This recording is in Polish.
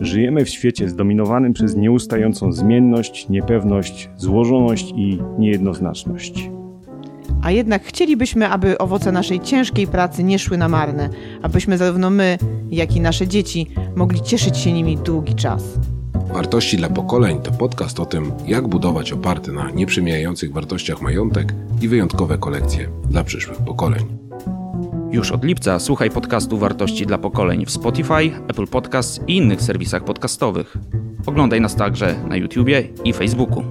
Żyjemy w świecie zdominowanym przez nieustającą zmienność, niepewność, złożoność i niejednoznaczność. A jednak chcielibyśmy, aby owoce naszej ciężkiej pracy nie szły na marne, abyśmy zarówno my, jak i nasze dzieci mogli cieszyć się nimi długi czas. Wartości dla pokoleń to podcast o tym, jak budować oparty na nieprzemijających wartościach majątek i wyjątkowe kolekcje dla przyszłych pokoleń. Już od lipca słuchaj podcastu Wartości dla pokoleń w Spotify, Apple Podcasts i innych serwisach podcastowych. Oglądaj nas także na YouTubie i Facebooku.